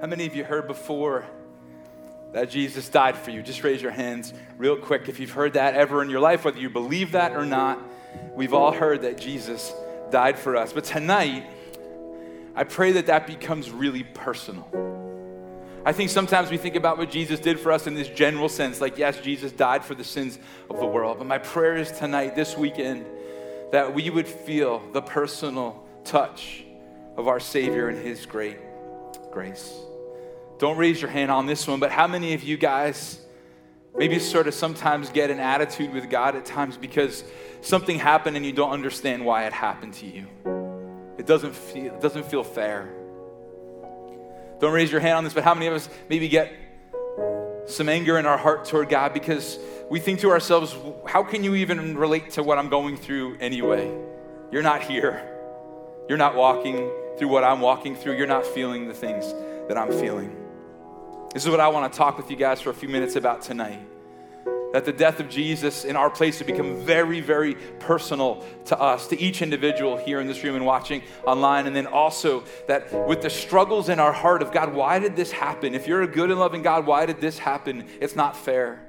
How many of you heard before that Jesus died for you? Just raise your hands real quick if you've heard that ever in your life, whether you believe that or not. We've all heard that Jesus died for us. But tonight, I pray that that becomes really personal. I think sometimes we think about what Jesus did for us in this general sense, like, yes, Jesus died for the sins of the world. But my prayer is tonight, this weekend, that we would feel the personal touch of our Savior and His great grace. Don't raise your hand on this one, but how many of you guys maybe sort of sometimes get an attitude with God at times because something happened and you don't understand why it happened to you? It doesn't feel, it doesn't feel fair. Don't raise your hand on this, but how many of us maybe get some anger in our heart toward God because we think to ourselves, how can you even relate to what I'm going through anyway? You're not here. You're not walking through what I'm walking through. You're not feeling the things that I'm feeling. This is what I want to talk with you guys for a few minutes about tonight. That the death of Jesus in our place would become very, very personal to us, to each individual here in this room and watching online. And then also that with the struggles in our heart of God, why did this happen? If you're a good and loving God, why did this happen? It's not fair.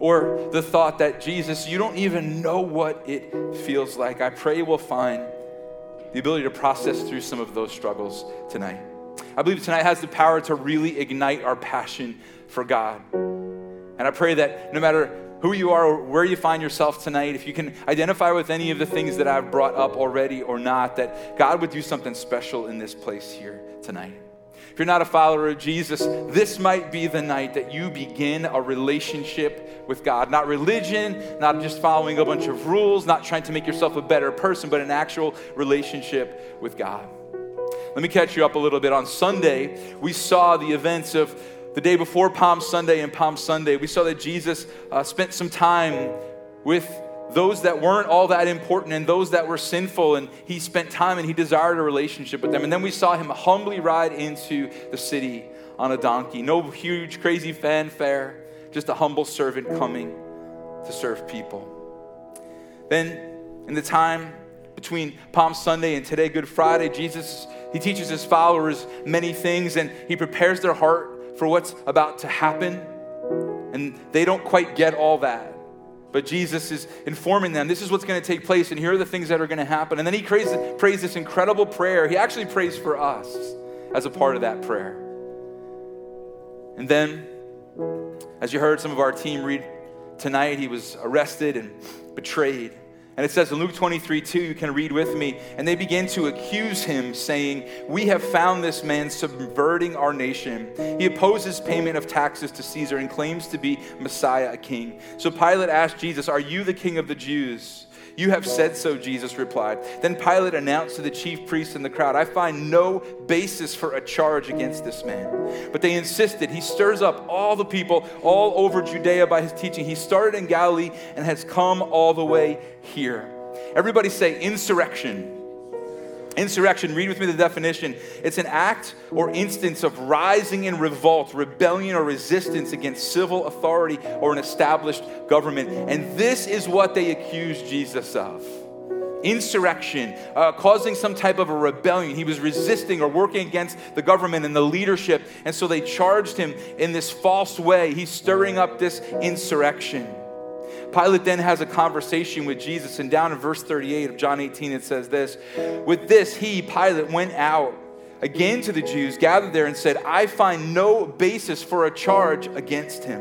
Or the thought that Jesus, you don't even know what it feels like. I pray we'll find the ability to process through some of those struggles tonight. I believe tonight has the power to really ignite our passion for God. And I pray that no matter who you are or where you find yourself tonight, if you can identify with any of the things that I've brought up already or not, that God would do something special in this place here tonight. If you're not a follower of Jesus, this might be the night that you begin a relationship with God. Not religion, not just following a bunch of rules, not trying to make yourself a better person, but an actual relationship with God. Let me catch you up a little bit. On Sunday, we saw the events of the day before Palm Sunday and Palm Sunday. We saw that Jesus uh, spent some time with those that weren't all that important and those that were sinful, and he spent time and he desired a relationship with them. And then we saw him humbly ride into the city on a donkey. No huge, crazy fanfare, just a humble servant coming to serve people. Then, in the time between Palm Sunday and today, Good Friday, Jesus he teaches his followers many things and he prepares their heart for what's about to happen. And they don't quite get all that. But Jesus is informing them this is what's going to take place, and here are the things that are going to happen. And then he prays, prays this incredible prayer. He actually prays for us as a part of that prayer. And then, as you heard some of our team read tonight, he was arrested and betrayed. And it says in Luke 23 2, you can read with me, and they begin to accuse him, saying, We have found this man subverting our nation. He opposes payment of taxes to Caesar and claims to be Messiah, a king. So Pilate asked Jesus, Are you the king of the Jews? You have said so, Jesus replied. Then Pilate announced to the chief priests and the crowd, I find no basis for a charge against this man. But they insisted. He stirs up all the people all over Judea by his teaching. He started in Galilee and has come all the way here. Everybody say insurrection. Insurrection, read with me the definition. It's an act or instance of rising in revolt, rebellion, or resistance against civil authority or an established government. And this is what they accused Jesus of insurrection, uh, causing some type of a rebellion. He was resisting or working against the government and the leadership. And so they charged him in this false way. He's stirring up this insurrection. Pilate then has a conversation with Jesus, and down in verse 38 of John 18, it says this With this, he, Pilate, went out again to the Jews, gathered there, and said, I find no basis for a charge against him.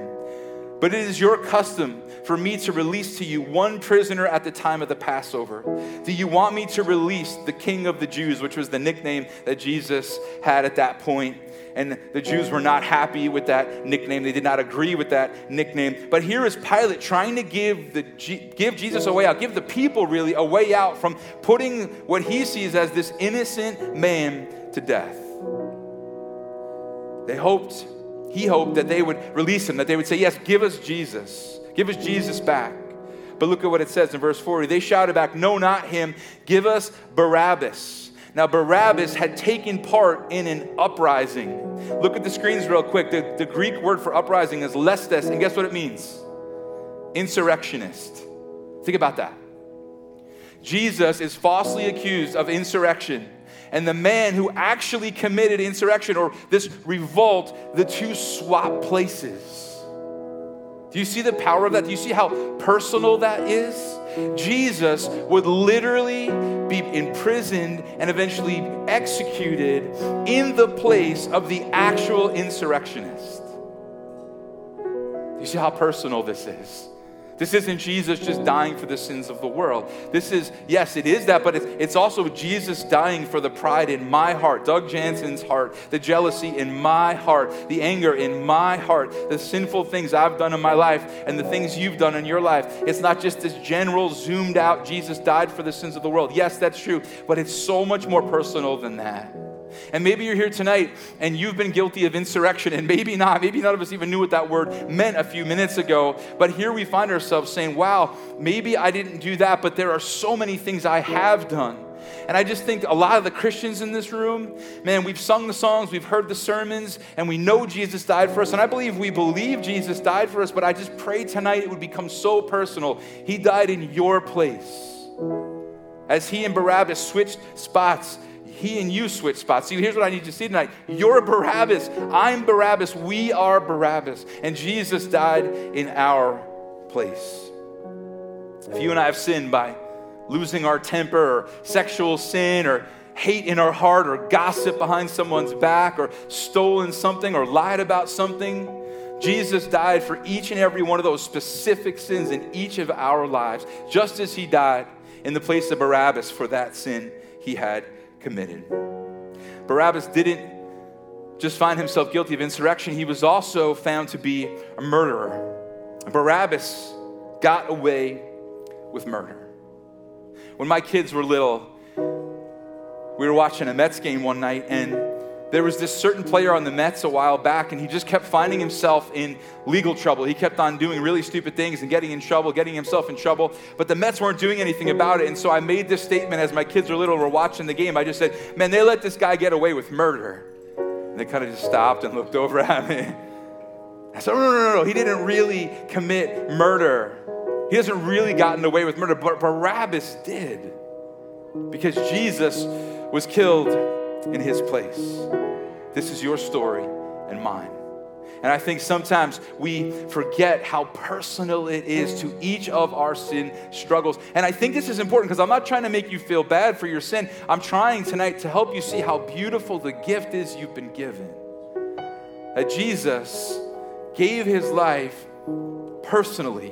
But it is your custom for me to release to you one prisoner at the time of the Passover. Do you want me to release the king of the Jews, which was the nickname that Jesus had at that point? and the Jews were not happy with that nickname. They did not agree with that nickname. But here is Pilate trying to give, the, give Jesus a way out, give the people really a way out from putting what he sees as this innocent man to death. They hoped, he hoped that they would release him, that they would say, Yes, give us Jesus, give us Jesus back. But look at what it says in verse 40. They shouted back, No, not him. Give us Barabbas. Now, Barabbas had taken part in an uprising. Look at the screens real quick. The, the Greek word for uprising is lestes, and guess what it means? Insurrectionist. Think about that. Jesus is falsely accused of insurrection. And the man who actually committed insurrection or this revolt, the two swap places. Do you see the power of that? Do you see how personal that is? Jesus would literally be imprisoned and eventually executed in the place of the actual insurrectionist. Do you see how personal this is? This isn't Jesus just dying for the sins of the world. This is, yes, it is that, but it's, it's also Jesus dying for the pride in my heart, Doug Jansen's heart, the jealousy in my heart, the anger in my heart, the sinful things I've done in my life, and the things you've done in your life. It's not just this general, zoomed out, Jesus died for the sins of the world. Yes, that's true, but it's so much more personal than that. And maybe you're here tonight and you've been guilty of insurrection, and maybe not. Maybe none of us even knew what that word meant a few minutes ago. But here we find ourselves saying, wow, maybe I didn't do that, but there are so many things I have done. And I just think a lot of the Christians in this room, man, we've sung the songs, we've heard the sermons, and we know Jesus died for us. And I believe we believe Jesus died for us, but I just pray tonight it would become so personal. He died in your place. As he and Barabbas switched spots, he and you switch spots. See, here's what I need you to see tonight. You're Barabbas. I'm Barabbas. We are Barabbas. And Jesus died in our place. If you and I have sinned by losing our temper or sexual sin or hate in our heart or gossip behind someone's back or stolen something or lied about something, Jesus died for each and every one of those specific sins in each of our lives, just as he died in the place of Barabbas for that sin he had committed. Barabbas didn't just find himself guilty of insurrection, he was also found to be a murderer. Barabbas got away with murder. When my kids were little, we were watching a Mets game one night, and there was this certain player on the Mets a while back, and he just kept finding himself in legal trouble. He kept on doing really stupid things and getting in trouble, getting himself in trouble. But the Mets weren't doing anything about it. And so I made this statement as my kids were little and were watching the game. I just said, Man, they let this guy get away with murder. And they kind of just stopped and looked over at me. I said, oh, No, no, no, no. He didn't really commit murder. He hasn't really gotten away with murder, but Barabbas did. Because Jesus was killed in his place. This is your story and mine. And I think sometimes we forget how personal it is to each of our sin struggles. And I think this is important because I'm not trying to make you feel bad for your sin. I'm trying tonight to help you see how beautiful the gift is you've been given. That Jesus gave his life personally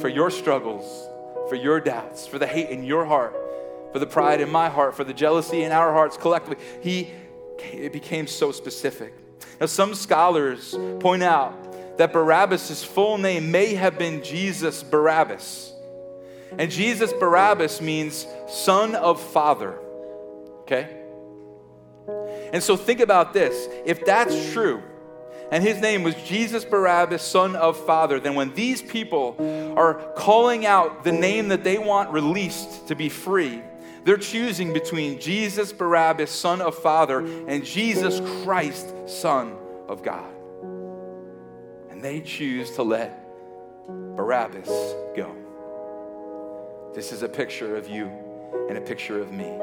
for your struggles, for your doubts, for the hate in your heart, for the pride in my heart, for the jealousy in our hearts collectively. He it became so specific. Now, some scholars point out that Barabbas' full name may have been Jesus Barabbas. And Jesus Barabbas means son of father. Okay? And so think about this. If that's true, and his name was Jesus Barabbas, son of father, then when these people are calling out the name that they want released to be free, they're choosing between Jesus Barabbas, son of Father, and Jesus Christ, son of God. And they choose to let Barabbas go. This is a picture of you and a picture of me.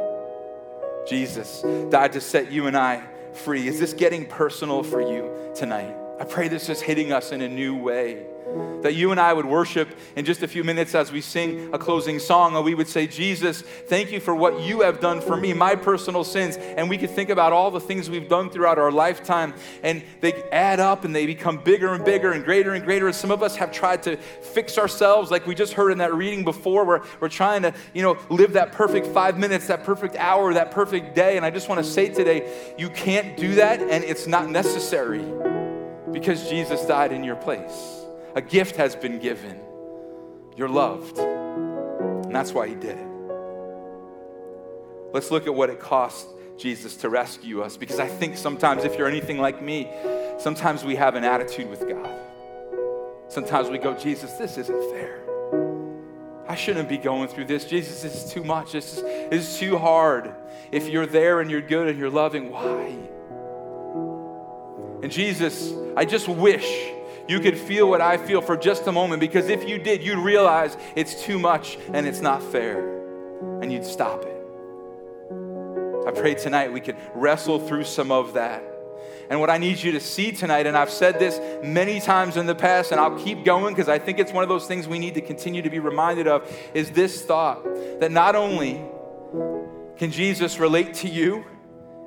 Jesus died to set you and I free. Is this getting personal for you tonight? I pray this is hitting us in a new way that you and I would worship in just a few minutes as we sing a closing song, and we would say, Jesus, thank you for what you have done for me, my personal sins. And we could think about all the things we've done throughout our lifetime, and they add up and they become bigger and bigger and greater and greater. And some of us have tried to fix ourselves, like we just heard in that reading before, where we're trying to, you know, live that perfect five minutes, that perfect hour, that perfect day. And I just want to say today, you can't do that, and it's not necessary because Jesus died in your place. A gift has been given. You're loved. And that's why he did it. Let's look at what it cost Jesus to rescue us because I think sometimes, if you're anything like me, sometimes we have an attitude with God. Sometimes we go, Jesus, this isn't fair. I shouldn't be going through this. Jesus, this is too much. This is, this is too hard. If you're there and you're good and you're loving, why? And Jesus, I just wish you could feel what I feel for just a moment because if you did, you'd realize it's too much and it's not fair and you'd stop it. I pray tonight we could wrestle through some of that. And what I need you to see tonight, and I've said this many times in the past, and I'll keep going because I think it's one of those things we need to continue to be reminded of, is this thought that not only can Jesus relate to you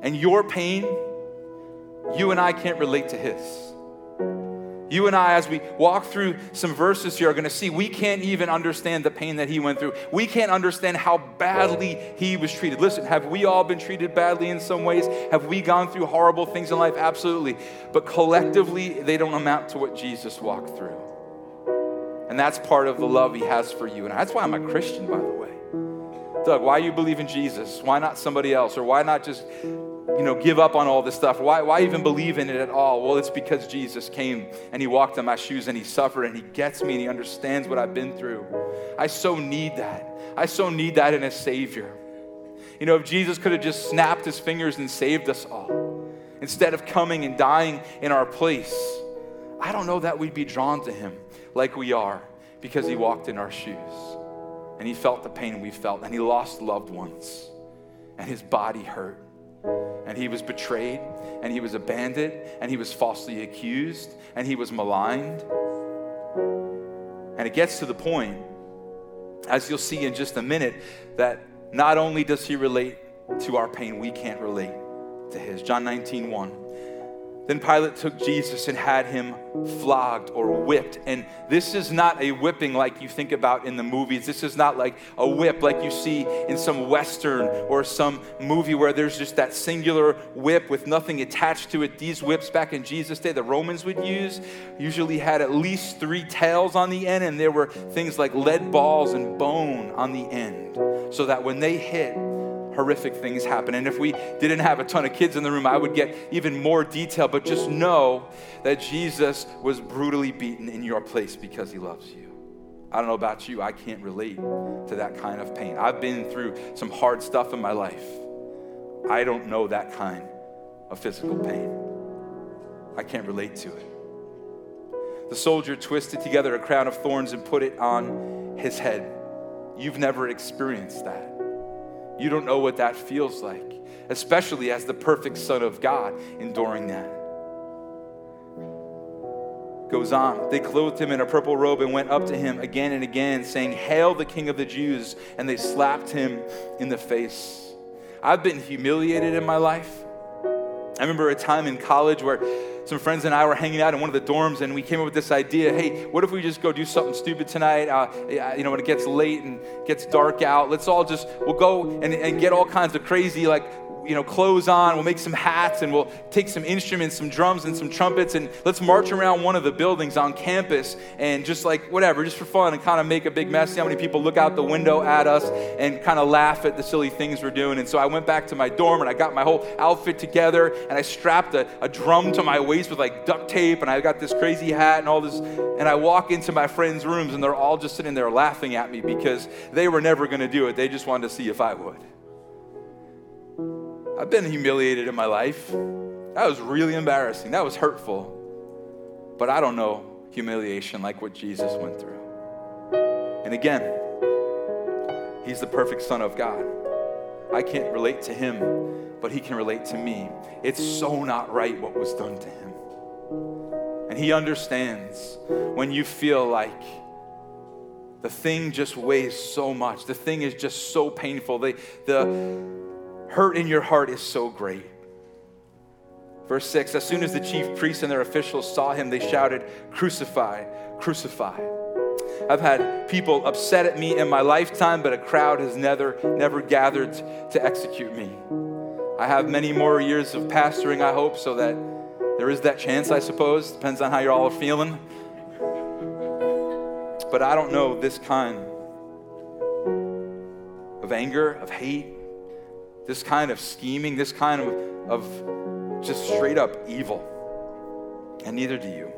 and your pain, you and I can't relate to his. You and I, as we walk through some verses here, are going to see we can't even understand the pain that he went through. We can't understand how badly he was treated. Listen, have we all been treated badly in some ways? Have we gone through horrible things in life? Absolutely. But collectively, they don't amount to what Jesus walked through. And that's part of the love he has for you. And that's why I'm a Christian, by the way. Doug, why you believe in Jesus? Why not somebody else? Or why not just you know, give up on all this stuff? Why, why even believe in it at all? Well, it's because Jesus came and he walked in my shoes and he suffered and he gets me and he understands what I've been through. I so need that. I so need that in a Savior. You know, if Jesus could have just snapped his fingers and saved us all, instead of coming and dying in our place, I don't know that we'd be drawn to him like we are because he walked in our shoes and he felt the pain we felt and he lost loved ones and his body hurt and he was betrayed, and he was abandoned, and he was falsely accused, and he was maligned. And it gets to the point, as you'll see in just a minute, that not only does he relate to our pain, we can't relate to his. John 19, 1. Then Pilate took Jesus and had him flogged or whipped. And this is not a whipping like you think about in the movies. This is not like a whip like you see in some Western or some movie where there's just that singular whip with nothing attached to it. These whips back in Jesus' day, the Romans would use, usually had at least three tails on the end, and there were things like lead balls and bone on the end. So that when they hit, horrific things happen. And if we didn't have a ton of kids in the room, I would get even more detail. But just know that Jesus was brutally beaten in your place because he loves you. I don't know about you, I can't relate to that kind of pain. I've been through some hard stuff in my life. I don't know that kind of physical pain. I can't relate to it. The soldier twisted together a crown of thorns and put it on his head. You've never experienced that. You don't know what that feels like, especially as the perfect Son of God enduring that. Goes on. They clothed him in a purple robe and went up to him again and again, saying, Hail the King of the Jews! And they slapped him in the face. I've been humiliated in my life. I remember a time in college where some friends and I were hanging out in one of the dorms, and we came up with this idea hey, what if we just go do something stupid tonight? Uh, you know, when it gets late and gets dark out, let's all just, we'll go and, and get all kinds of crazy, like, you know, clothes on. We'll make some hats and we'll take some instruments, some drums and some trumpets, and let's march around one of the buildings on campus and just like whatever, just for fun and kind of make a big mess. See how many people look out the window at us and kind of laugh at the silly things we're doing. And so I went back to my dorm and I got my whole outfit together and I strapped a, a drum to my waist with like duct tape and I got this crazy hat and all this. And I walk into my friends' rooms and they're all just sitting there laughing at me because they were never going to do it. They just wanted to see if I would. I've been humiliated in my life. That was really embarrassing. That was hurtful. But I don't know humiliation like what Jesus went through. And again, He's the perfect Son of God. I can't relate to Him, but He can relate to me. It's so not right what was done to Him. And He understands when you feel like the thing just weighs so much, the thing is just so painful. The, the, hurt in your heart is so great. Verse 6 As soon as the chief priests and their officials saw him, they shouted, Crucify, crucify. I've had people upset at me in my lifetime, but a crowd has never, never gathered to execute me. I have many more years of pastoring, I hope, so that there is that chance, I suppose. Depends on how you all are feeling. But I don't know this kind of anger, of hate, this kind of scheming, this kind of, of just straight up evil. And neither do you.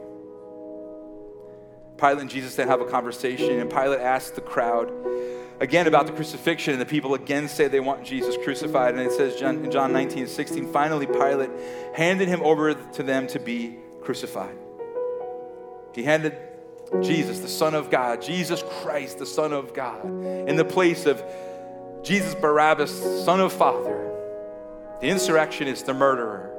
Pilate and Jesus then have a conversation, and Pilate asks the crowd again about the crucifixion, and the people again say they want Jesus crucified. And it says in John 19 16, finally, Pilate handed him over to them to be crucified. He handed Jesus, the Son of God, Jesus Christ, the Son of God, in the place of Jesus Barabbas, son of father, The insurrectionist, the murderer.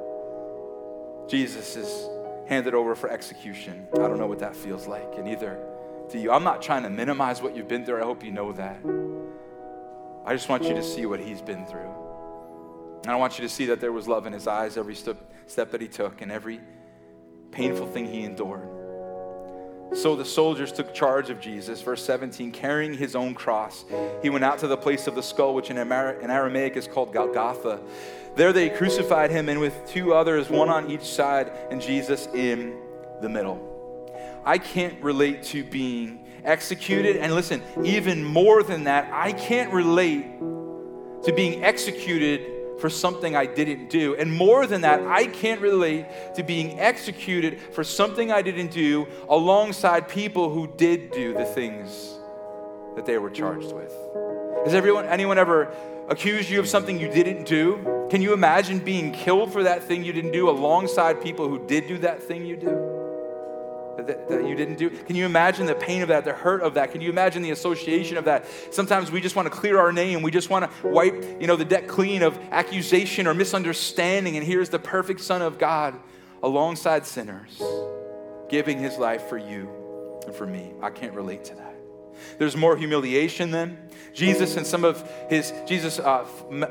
Jesus is handed over for execution. I don't know what that feels like, and either do you. I'm not trying to minimize what you've been through. I hope you know that. I just want you to see what he's been through. And I want you to see that there was love in his eyes every step, step that he took and every painful thing he endured. So the soldiers took charge of Jesus. Verse 17, carrying his own cross, he went out to the place of the skull, which in Aramaic is called Golgotha. There they crucified him, and with two others, one on each side, and Jesus in the middle. I can't relate to being executed. And listen, even more than that, I can't relate to being executed for something I didn't do. And more than that, I can't relate to being executed for something I didn't do alongside people who did do the things that they were charged with. Has everyone, anyone ever accused you of something you didn't do? Can you imagine being killed for that thing you didn't do alongside people who did do that thing you do? That, that you didn't do? Can you imagine the pain of that, the hurt of that? Can you imagine the association of that? Sometimes we just want to clear our name. We just want to wipe, you know, the deck clean of accusation or misunderstanding. And here's the perfect Son of God alongside sinners, giving his life for you and for me. I can't relate to that. There's more humiliation then. Jesus and some of his, Jesus' uh,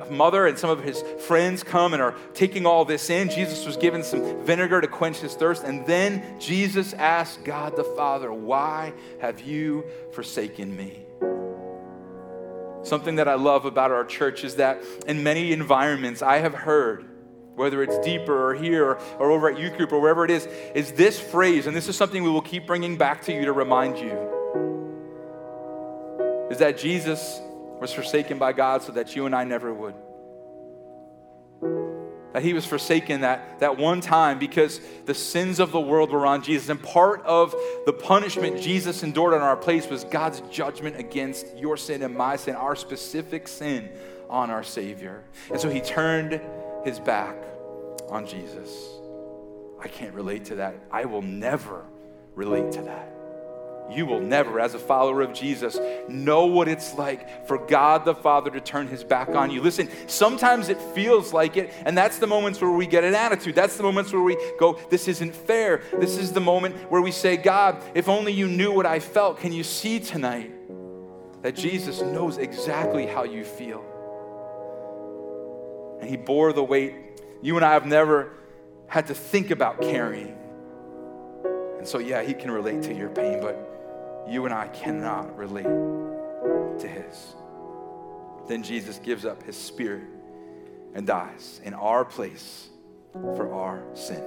mother and some of his friends come and are taking all this in. Jesus was given some vinegar to quench his thirst. And then Jesus asked God the Father, Why have you forsaken me? Something that I love about our church is that in many environments I have heard, whether it's deeper or here or, or over at youth group or wherever it is, is this phrase, and this is something we will keep bringing back to you to remind you is that Jesus was forsaken by God so that you and I never would. That he was forsaken that, that one time because the sins of the world were on Jesus. And part of the punishment Jesus endured on our place was God's judgment against your sin and my sin, our specific sin on our Savior. And so he turned his back on Jesus. I can't relate to that. I will never relate to that you will never, as a follower of Jesus, know what it's like for God the Father to turn his back on you. Listen, sometimes it feels like it, and that's the moments where we get an attitude. That's the moments where we go, This isn't fair. This is the moment where we say, God, if only you knew what I felt. Can you see tonight that Jesus knows exactly how you feel? And he bore the weight you and I have never had to think about carrying. And so, yeah, he can relate to your pain, but you and I cannot relate to his. Then Jesus gives up his spirit and dies in our place for our sin.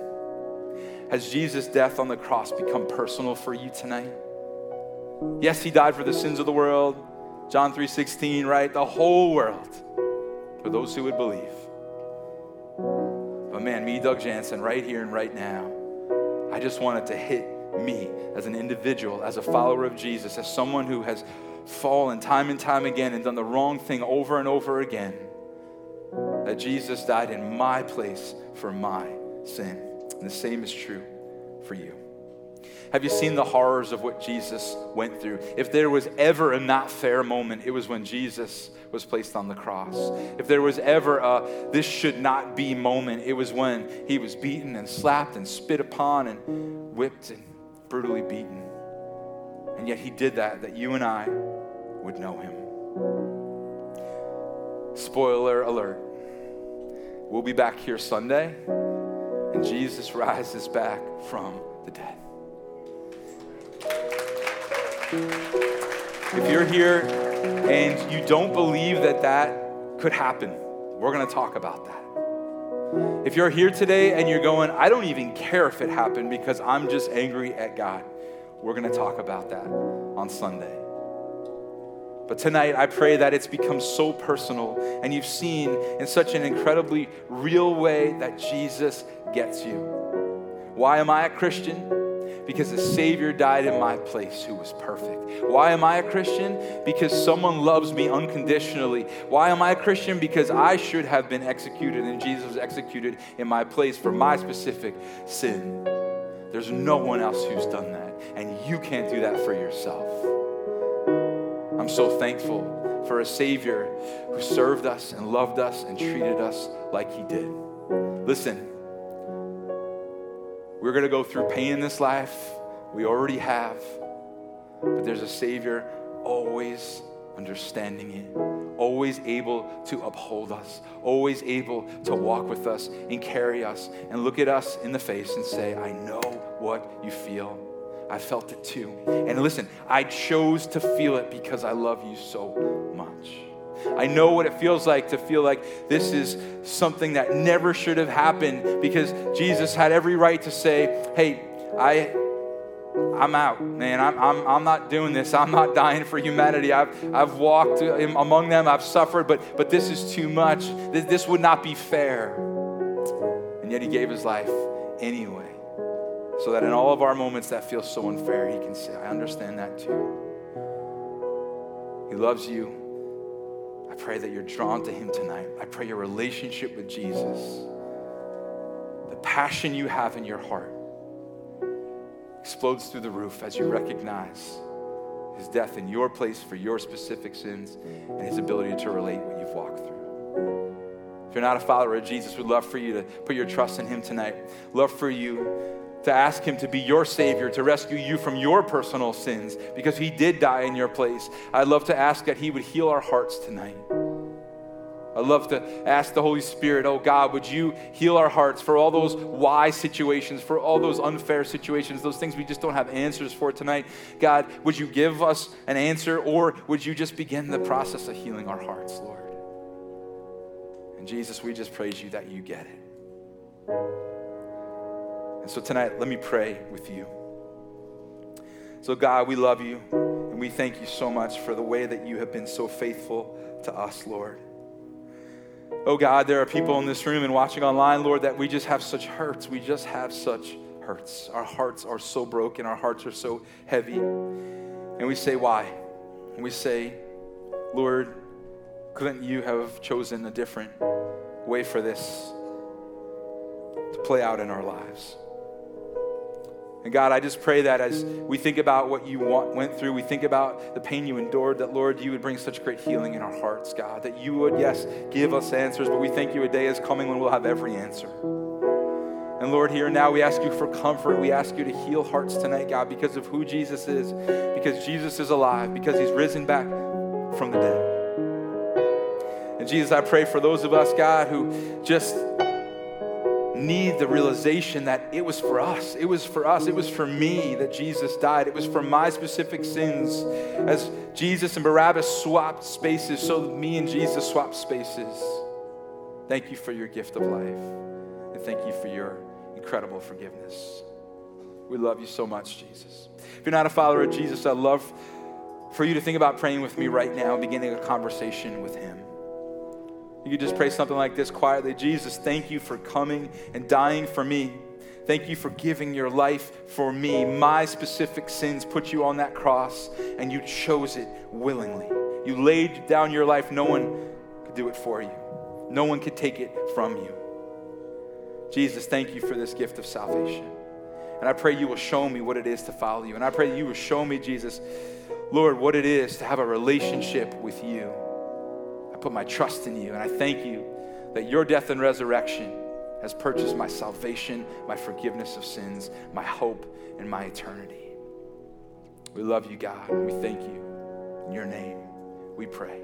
Has Jesus' death on the cross become personal for you tonight? Yes, he died for the sins of the world. John 3:16, right? The whole world for those who would believe. But man, me, Doug Jansen, right here and right now, I just wanted to hit me as an individual, as a follower of Jesus, as someone who has fallen time and time again and done the wrong thing over and over again, that Jesus died in my place for my sin. And the same is true for you. Have you seen the horrors of what Jesus went through? If there was ever a not fair moment, it was when Jesus was placed on the cross. If there was ever a this should not be moment, it was when he was beaten and slapped and spit upon and whipped and brutally beaten. And yet he did that, that you and I would know him. Spoiler alert. We'll be back here Sunday, and Jesus rises back from the dead. If you're here and you don't believe that that could happen, we're going to talk about that. If you're here today and you're going, I don't even care if it happened because I'm just angry at God, we're going to talk about that on Sunday. But tonight, I pray that it's become so personal and you've seen in such an incredibly real way that Jesus gets you. Why am I a Christian? Because the Savior died in my place who was perfect. Why am I a Christian? Because someone loves me unconditionally. Why am I a Christian? Because I should have been executed and Jesus was executed in my place for my specific sin. There's no one else who's done that, and you can't do that for yourself. I'm so thankful for a Savior who served us and loved us and treated us like He did. Listen, we're going to go through pain in this life. We already have. But there's a Savior always understanding it, always able to uphold us, always able to walk with us and carry us and look at us in the face and say, I know what you feel. I felt it too. And listen, I chose to feel it because I love you so much. I know what it feels like to feel like this is something that never should have happened because Jesus had every right to say, Hey, I I'm out, man. I'm, I'm, I'm not doing this. I'm not dying for humanity. I've, I've walked among them. I've suffered, but, but this is too much. This, this would not be fair. And yet he gave his life anyway. So that in all of our moments that feel so unfair, he can say, I understand that too. He loves you. I pray that you're drawn to him tonight. I pray your relationship with Jesus, the passion you have in your heart, explodes through the roof as you recognize his death in your place for your specific sins and his ability to relate what you've walked through. If you're not a follower of Jesus, we'd love for you to put your trust in him tonight. Love for you to ask him to be your savior, to rescue you from your personal sins, because he did die in your place. I'd love to ask that he would heal our hearts tonight. I'd love to ask the Holy Spirit, oh God, would you heal our hearts for all those why situations, for all those unfair situations, those things we just don't have answers for tonight? God, would you give us an answer or would you just begin the process of healing our hearts, Lord? And Jesus, we just praise you that you get it. And so tonight, let me pray with you. So, God, we love you and we thank you so much for the way that you have been so faithful to us, Lord. Oh God, there are people in this room and watching online, Lord, that we just have such hurts. We just have such hurts. Our hearts are so broken, our hearts are so heavy. And we say, Why? And we say, Lord, couldn't you have chosen a different way for this to play out in our lives? And God, I just pray that as we think about what you want, went through, we think about the pain you endured, that Lord, you would bring such great healing in our hearts, God. That you would, yes, give us answers, but we thank you a day is coming when we'll have every answer. And Lord, here and now we ask you for comfort. We ask you to heal hearts tonight, God, because of who Jesus is, because Jesus is alive, because he's risen back from the dead. And Jesus, I pray for those of us, God, who just need the realization that it was for us. It was for us. It was for me that Jesus died. It was for my specific sins. As Jesus and Barabbas swapped spaces, so me and Jesus swapped spaces. Thank you for your gift of life. And thank you for your incredible forgiveness. We love you so much, Jesus. If you're not a follower of Jesus, I'd love for you to think about praying with me right now, beginning a conversation with Him. You could just pray something like this quietly Jesus, thank you for coming and dying for me. Thank you for giving your life for me. My specific sins put you on that cross, and you chose it willingly. You laid down your life. No one could do it for you, no one could take it from you. Jesus, thank you for this gift of salvation. And I pray you will show me what it is to follow you. And I pray you will show me, Jesus, Lord, what it is to have a relationship with you put my trust in you. And I thank you that your death and resurrection has purchased my salvation, my forgiveness of sins, my hope, and my eternity. We love you, God, we thank you. In your name, we pray.